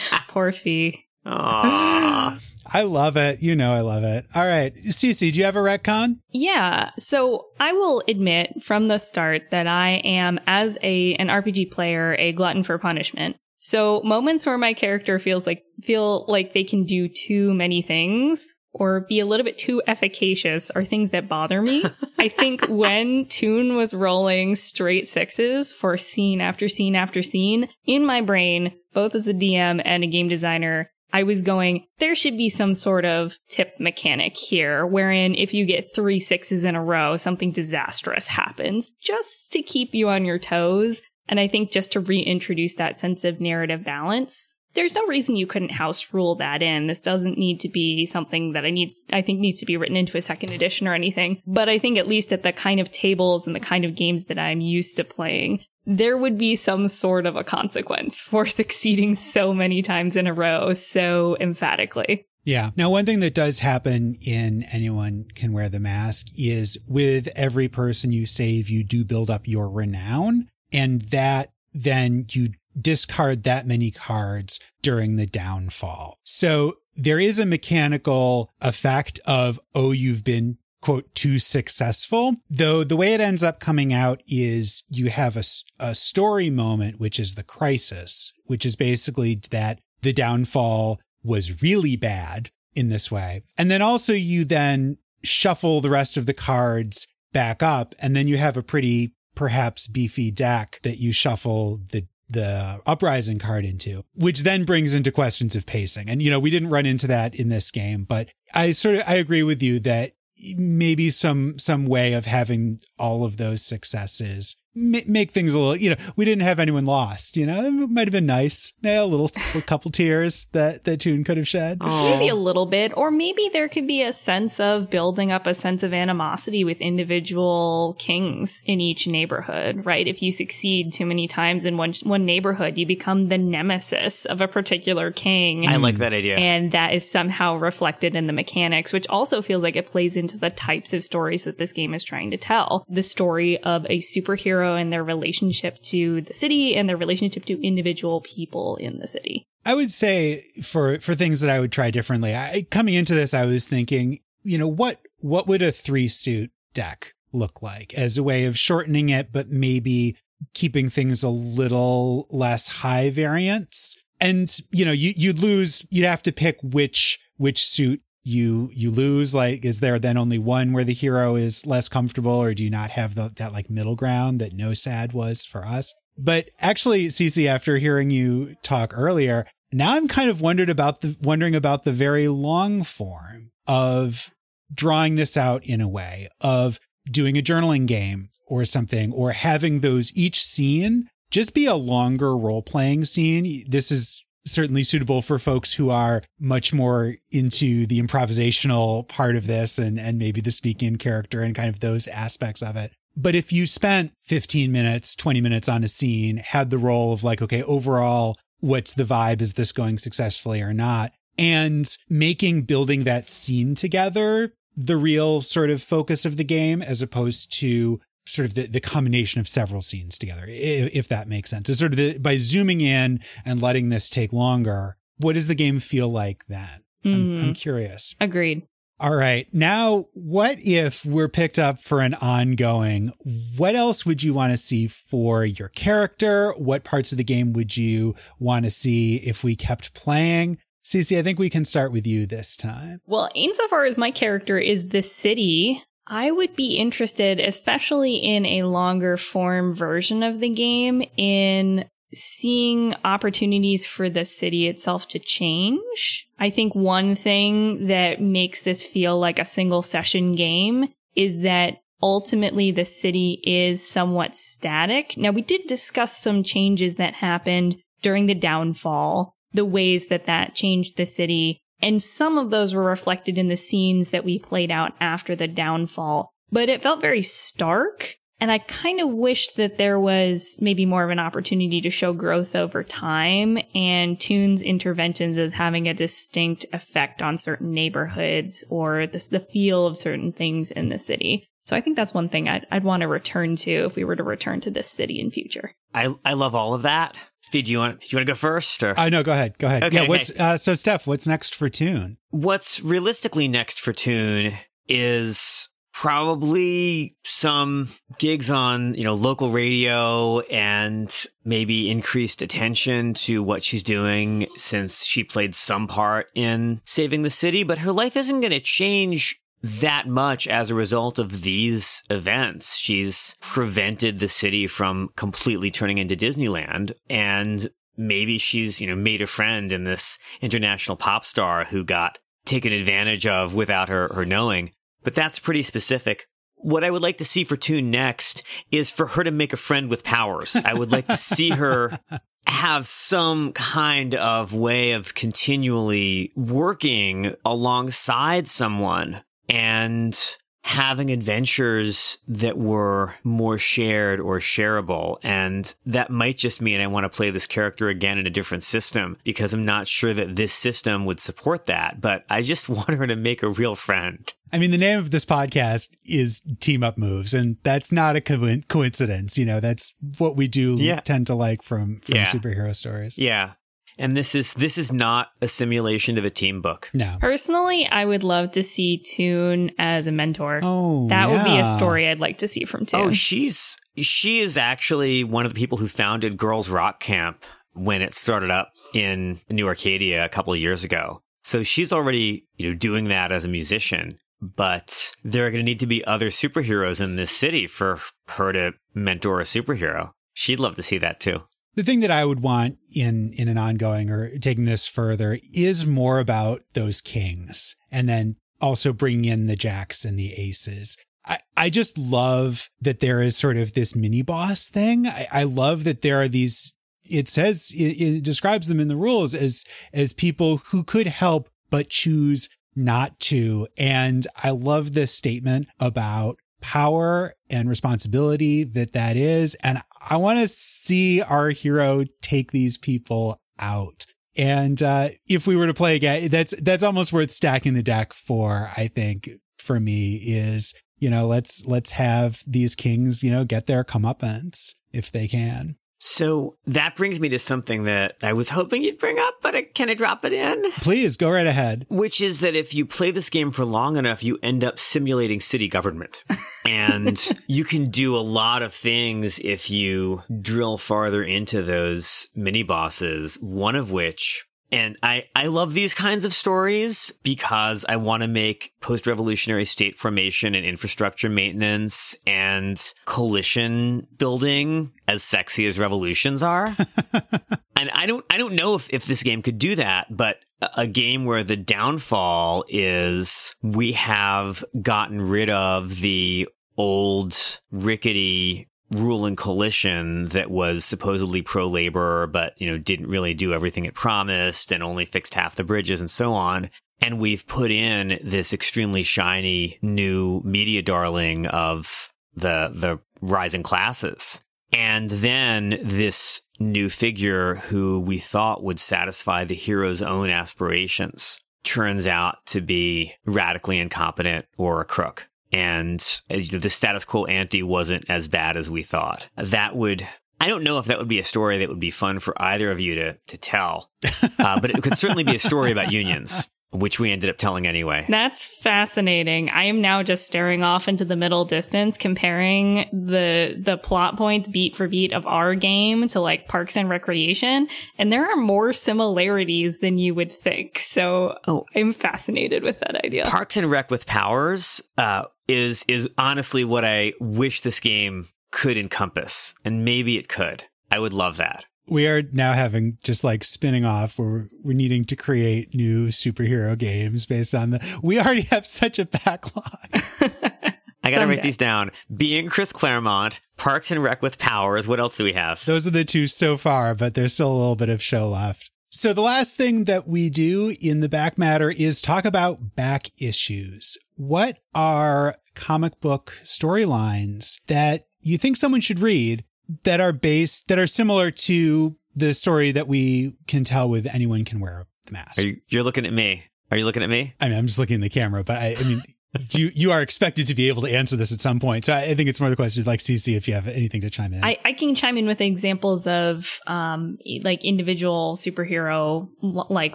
Poor Fee. Aww. Ah. I love it. You know, I love it. All right. Ceci, do you have a retcon? Yeah. So I will admit from the start that I am, as a, an RPG player, a glutton for punishment. So moments where my character feels like, feel like they can do too many things or be a little bit too efficacious are things that bother me. I think when Tune was rolling straight sixes for scene after scene after scene, in my brain, both as a DM and a game designer, I was going, there should be some sort of tip mechanic here, wherein if you get three sixes in a row, something disastrous happens, just to keep you on your toes. And I think just to reintroduce that sense of narrative balance, there's no reason you couldn't house rule that in. This doesn't need to be something that I need, I think needs to be written into a second edition or anything. But I think at least at the kind of tables and the kind of games that I'm used to playing, there would be some sort of a consequence for succeeding so many times in a row so emphatically. Yeah. Now, one thing that does happen in Anyone Can Wear the Mask is with every person you save, you do build up your renown, and that then you discard that many cards during the downfall. So there is a mechanical effect of, oh, you've been quote too successful though the way it ends up coming out is you have a, a story moment which is the crisis which is basically that the downfall was really bad in this way and then also you then shuffle the rest of the cards back up and then you have a pretty perhaps beefy deck that you shuffle the the uprising card into, which then brings into questions of pacing. And, you know, we didn't run into that in this game, but I sort of, I agree with you that maybe some some way of having all of those successes make things a little, you know, we didn't have anyone lost, you know, it might have been nice. Yeah, a little, a couple tears that, that Tune could have shed. Maybe a little bit, or maybe there could be a sense of building up a sense of animosity with individual kings in each neighborhood, right? If you succeed too many times in one, one neighborhood, you become the nemesis of a particular king. I like that idea. And that is somehow reflected in the mechanics, which also feels like it plays into the types of stories that this game is trying to tell. The story of a superhero and their relationship to the city and their relationship to individual people in the city. I would say for for things that I would try differently. I coming into this I was thinking, you know, what what would a three suit deck look like as a way of shortening it but maybe keeping things a little less high variance. And you know, you you'd lose you'd have to pick which which suit you you lose like is there then only one where the hero is less comfortable or do you not have the, that like middle ground that no sad was for us? But actually Ceci after hearing you talk earlier now i'm kind of wondered about the wondering about the very long form of drawing this out in a way of doing a journaling game or something or having those each scene just be a longer role playing scene. This is certainly suitable for folks who are much more into the improvisational part of this and, and maybe the speaking character and kind of those aspects of it. But if you spent 15 minutes, 20 minutes on a scene, had the role of like, okay, overall, what's the vibe? Is this going successfully or not? And making building that scene together the real sort of focus of the game as opposed to sort of the, the combination of several scenes together, if, if that makes sense. It's sort of the, by zooming in and letting this take longer, what does the game feel like then? Mm. I'm, I'm mm-hmm. curious. Agreed. All right. Now, what if we're picked up for an ongoing? What else would you want to see for your character? What parts of the game would you want to see if we kept playing? Ceci, I think we can start with you this time. Well, insofar as my character is the city, I would be interested, especially in a longer form version of the game, in seeing opportunities for the city itself to change. I think one thing that makes this feel like a single session game is that ultimately the city is somewhat static. Now, we did discuss some changes that happened during the downfall, the ways that that changed the city. And some of those were reflected in the scenes that we played out after the downfall. But it felt very stark. And I kind of wished that there was maybe more of an opportunity to show growth over time and Toon's interventions as having a distinct effect on certain neighborhoods or the, the feel of certain things in the city. So I think that's one thing I'd, I'd want to return to if we were to return to this city in future. I, I love all of that. Fee, do you want you want to go first? Or I uh, know. Go ahead. Go ahead. Okay, yeah. What's uh, so, Steph? What's next for Tune? What's realistically next for Tune is probably some gigs on you know local radio and maybe increased attention to what she's doing since she played some part in saving the city. But her life isn't going to change that much as a result of these events. She's prevented the city from completely turning into Disneyland and maybe she's, you know, made a friend in this international pop star who got taken advantage of without her, her knowing. But that's pretty specific. What I would like to see for Toon next is for her to make a friend with powers. I would like to see her have some kind of way of continually working alongside someone and having adventures that were more shared or shareable. And that might just mean I want to play this character again in a different system because I'm not sure that this system would support that. But I just want her to make a real friend. I mean, the name of this podcast is Team Up Moves, and that's not a co- coincidence. You know, that's what we do yeah. tend to like from, from yeah. superhero stories. Yeah and this is this is not a simulation of a team book. No. Personally, I would love to see Toon as a mentor. Oh, that yeah. would be a story I'd like to see from Toon. Oh, she's she is actually one of the people who founded Girls Rock Camp when it started up in New Arcadia a couple of years ago. So she's already, you know, doing that as a musician. But there are going to need to be other superheroes in this city for her to mentor a superhero. She'd love to see that too the thing that I would want in in an ongoing or taking this further is more about those kings and then also bringing in the jacks and the aces. I, I just love that there is sort of this mini boss thing. I, I love that there are these it says it, it describes them in the rules as as people who could help but choose not to. And I love this statement about power and responsibility that that is. And I want to see our hero take these people out. And uh, if we were to play again, that's that's almost worth stacking the deck for. I think for me is you know let's let's have these kings you know get their comeuppance if they can. So that brings me to something that I was hoping you'd bring up, but I, can I drop it in? Please go right ahead. Which is that if you play this game for long enough, you end up simulating city government. and you can do a lot of things if you drill farther into those mini bosses, one of which and I, I love these kinds of stories because I want to make post revolutionary state formation and infrastructure maintenance and coalition building as sexy as revolutions are. and I don't, I don't know if, if this game could do that, but a game where the downfall is we have gotten rid of the old rickety rule and coalition that was supposedly pro labor, but, you know, didn't really do everything it promised and only fixed half the bridges and so on. And we've put in this extremely shiny new media darling of the, the rising classes. And then this new figure who we thought would satisfy the hero's own aspirations turns out to be radically incompetent or a crook and uh, you know, the status quo ante wasn't as bad as we thought. That would I don't know if that would be a story that would be fun for either of you to to tell, uh, but it could certainly be a story about unions which we ended up telling anyway. That's fascinating. I am now just staring off into the middle distance, comparing the the plot points beat for beat of our game to like Parks and Recreation, and there are more similarities than you would think. So oh, I'm fascinated with that idea. Parks and Rec with powers uh, is is honestly what I wish this game could encompass, and maybe it could. I would love that. We are now having just like spinning off where we're, we're, needing to create new superhero games based on the we already have such a backlog. I gotta write these down. Being chris claremont parks and rec with powers what else do we have? Those are the two so far but there's still a little bit of show left. So the last thing that we do in the back matter is talk about back issues what are comic book storylines that you think someone should read that are based that are similar to the story that we can tell with anyone can wear the mask. Are you, you're looking at me. Are you looking at me? I mean, I'm just looking at the camera, but I, I mean, you you are expected to be able to answer this at some point. So I, I think it's more the question like Ceci if you have anything to chime in. I, I can chime in with examples of um like individual superhero like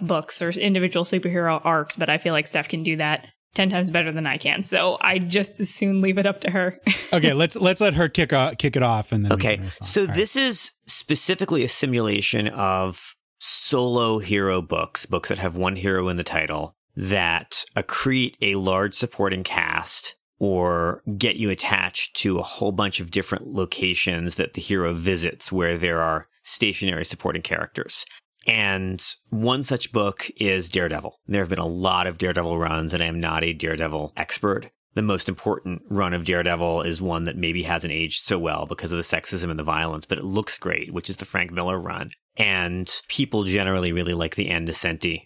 books or individual superhero arcs, but I feel like Steph can do that 10 times better than I can. So I just as soon leave it up to her. okay, let's let's let her kick off, kick it off and then Okay. So All this right. is specifically a simulation of solo hero books, books that have one hero in the title that accrete a large supporting cast or get you attached to a whole bunch of different locations that the hero visits where there are stationary supporting characters. And one such book is Daredevil. There have been a lot of Daredevil runs, and I am not a Daredevil expert. The most important run of Daredevil is one that maybe hasn't aged so well because of the sexism and the violence, but it looks great, which is the Frank Miller run. And people generally really like the Ann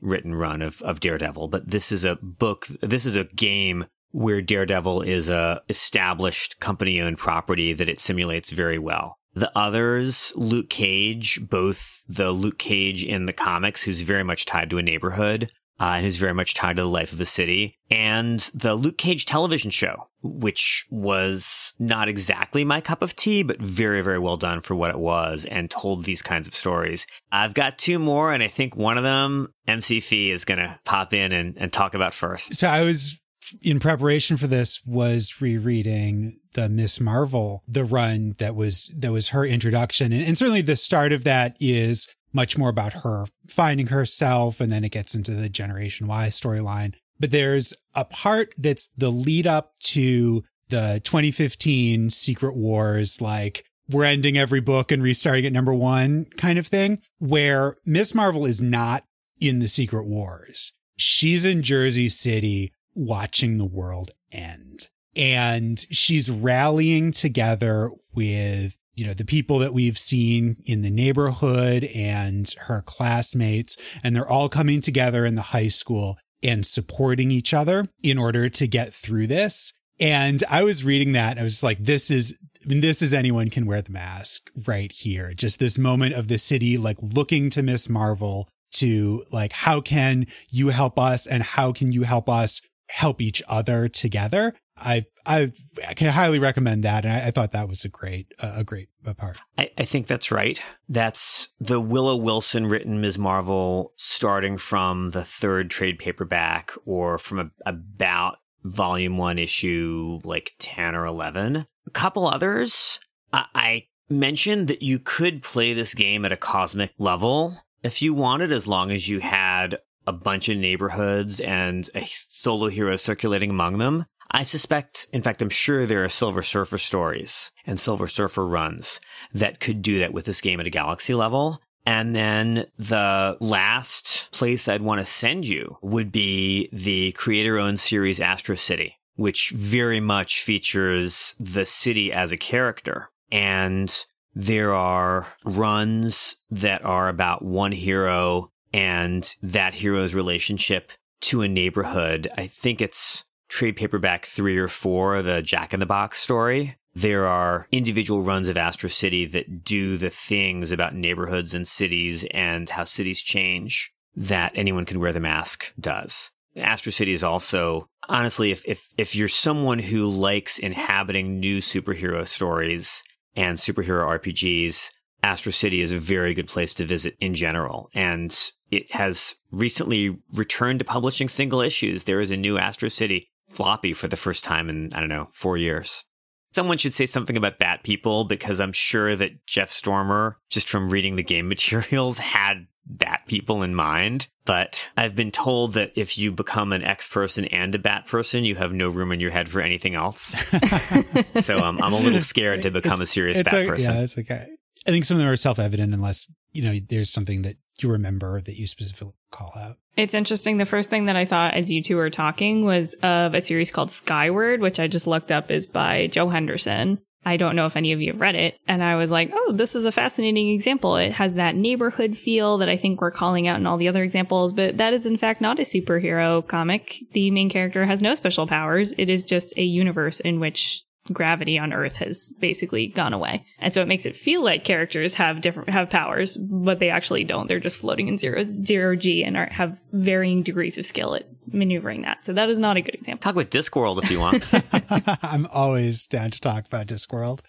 written run of, of Daredevil. But this is a book, this is a game where Daredevil is a established company owned property that it simulates very well. The others, Luke Cage, both the Luke Cage in the comics, who's very much tied to a neighborhood, uh, and who's very much tied to the life of the city, and the Luke Cage television show, which was not exactly my cup of tea, but very, very well done for what it was and told these kinds of stories. I've got two more, and I think one of them, MC Fee, is going to pop in and, and talk about first. So I was in preparation for this was rereading the Miss Marvel, the run that was that was her introduction, and, and certainly the start of that is much more about her finding herself, and then it gets into the Generation Why storyline. But there's a part that's the lead up to the 2015 Secret Wars, like we're ending every book and restarting at number one kind of thing, where Miss Marvel is not in the Secret Wars. She's in Jersey City watching the world end. And she's rallying together with, you know, the people that we've seen in the neighborhood and her classmates. And they're all coming together in the high school and supporting each other in order to get through this. And I was reading that. I was like, this is, I mean, this is anyone can wear the mask right here. Just this moment of the city, like looking to Miss Marvel to like, how can you help us? And how can you help us help each other together. I I can highly recommend that, and I, I thought that was a great uh, a great part. I, I, think that's right. That's the Willow Wilson written Ms. Marvel, starting from the third trade paperback or from a, about volume one issue like ten or eleven. A couple others. I, I mentioned that you could play this game at a cosmic level if you wanted, as long as you had a bunch of neighborhoods and a solo hero circulating among them. I suspect, in fact, I'm sure there are Silver Surfer stories and Silver Surfer runs that could do that with this game at a galaxy level. And then the last place I'd want to send you would be the creator owned series Astro City, which very much features the city as a character. And there are runs that are about one hero and that hero's relationship to a neighborhood. I think it's trade paperback three or four, the Jack in the Box story. There are individual runs of Astro City that do the things about neighborhoods and cities and how cities change that anyone can wear the mask does. Astro City is also honestly, if if if you're someone who likes inhabiting new superhero stories and superhero RPGs, Astro City is a very good place to visit in general. And it has recently returned to publishing single issues. There is a new Astro City floppy for the first time in, I don't know, four years. Someone should say something about Bat People because I'm sure that Jeff Stormer, just from reading the game materials, had Bat People in mind. But I've been told that if you become an X person and a Bat person, you have no room in your head for anything else. so um, I'm a little scared to become it's, a serious Bat a, person. Yeah, it's okay. I think some of them are self evident unless, you know, there's something that you remember that you specifically call out. It's interesting. The first thing that I thought as you two were talking was of a series called Skyward, which I just looked up is by Joe Henderson. I don't know if any of you have read it. And I was like, oh, this is a fascinating example. It has that neighborhood feel that I think we're calling out in all the other examples, but that is in fact not a superhero comic. The main character has no special powers. It is just a universe in which gravity on Earth has basically gone away. And so it makes it feel like characters have different have powers, but they actually don't. They're just floating in zero zero G and are, have varying degrees of skill at maneuvering that. So that is not a good example. Talk about Discworld if you want. I'm always down to talk about Discworld.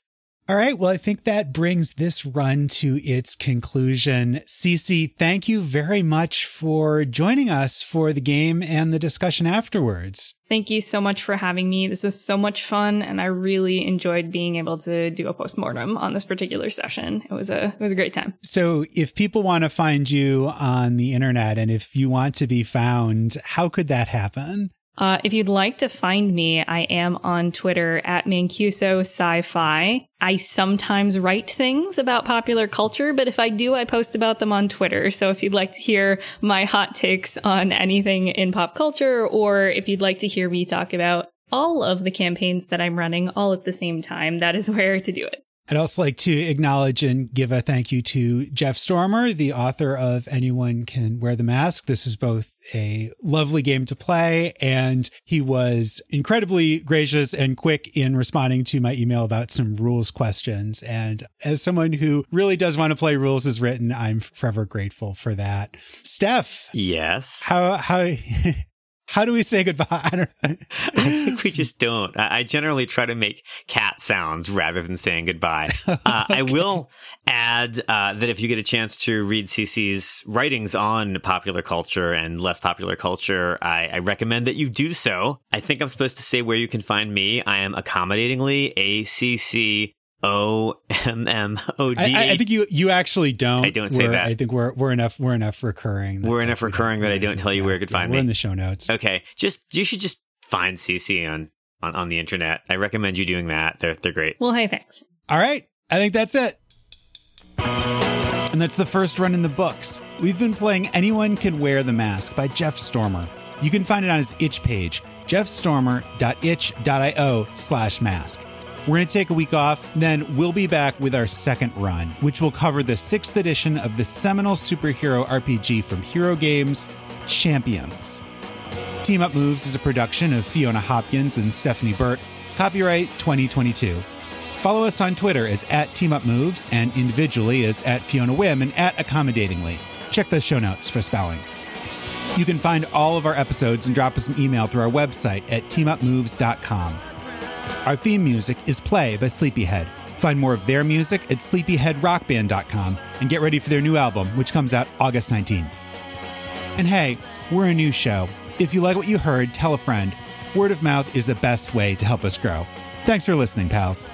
All right. Well, I think that brings this run to its conclusion. Ceci, thank you very much for joining us for the game and the discussion afterwards. Thank you so much for having me. This was so much fun and I really enjoyed being able to do a postmortem on this particular session. It was a it was a great time. So, if people want to find you on the internet and if you want to be found, how could that happen? Uh, if you'd like to find me, I am on Twitter at Mancuso Sci-Fi. I sometimes write things about popular culture, but if I do, I post about them on Twitter. So if you'd like to hear my hot takes on anything in pop culture, or if you'd like to hear me talk about all of the campaigns that I'm running all at the same time, that is where to do it. I'd also like to acknowledge and give a thank you to Jeff Stormer, the author of Anyone Can Wear the Mask. This is both a lovely game to play, and he was incredibly gracious and quick in responding to my email about some rules questions. And as someone who really does want to play rules as written, I'm forever grateful for that. Steph. Yes. How, how, how do we say goodbye? I, I think we just don't. I, generally try to make cat sounds rather than saying goodbye. Uh, okay. I will add uh, that if you get a chance to read Ceci's writings on popular culture and less popular culture, I, I recommend that you do so. I think I'm supposed to say where you can find me. I am accommodatingly A C C O M M O D. I, I think you you actually don't. I don't say that. I think we're we're enough we're enough recurring. We're enough recurring that I don't tell you where you could find we're me. in the show notes. Okay, just you should just find Ceci on, on on the internet. I recommend you doing that. They're they're great. Well, hey, thanks. All right, I think that's it. And that's the first run in the books. We've been playing Anyone Can Wear the Mask by Jeff Stormer. You can find it on his itch page, jeffstormer.itch.io slash mask. We're going to take a week off, then we'll be back with our second run, which will cover the sixth edition of the seminal superhero RPG from Hero Games, Champions. Team Up Moves is a production of Fiona Hopkins and Stephanie Burt. Copyright 2022. Follow us on Twitter as at Team Up Moves and individually as at Fiona Whim and at Accommodatingly. Check the show notes for spelling. You can find all of our episodes and drop us an email through our website at teamupmoves.com. Our theme music is Play by Sleepyhead. Find more of their music at sleepyheadrockband.com and get ready for their new album, which comes out August 19th. And hey, we're a new show. If you like what you heard, tell a friend. Word of mouth is the best way to help us grow. Thanks for listening, pals.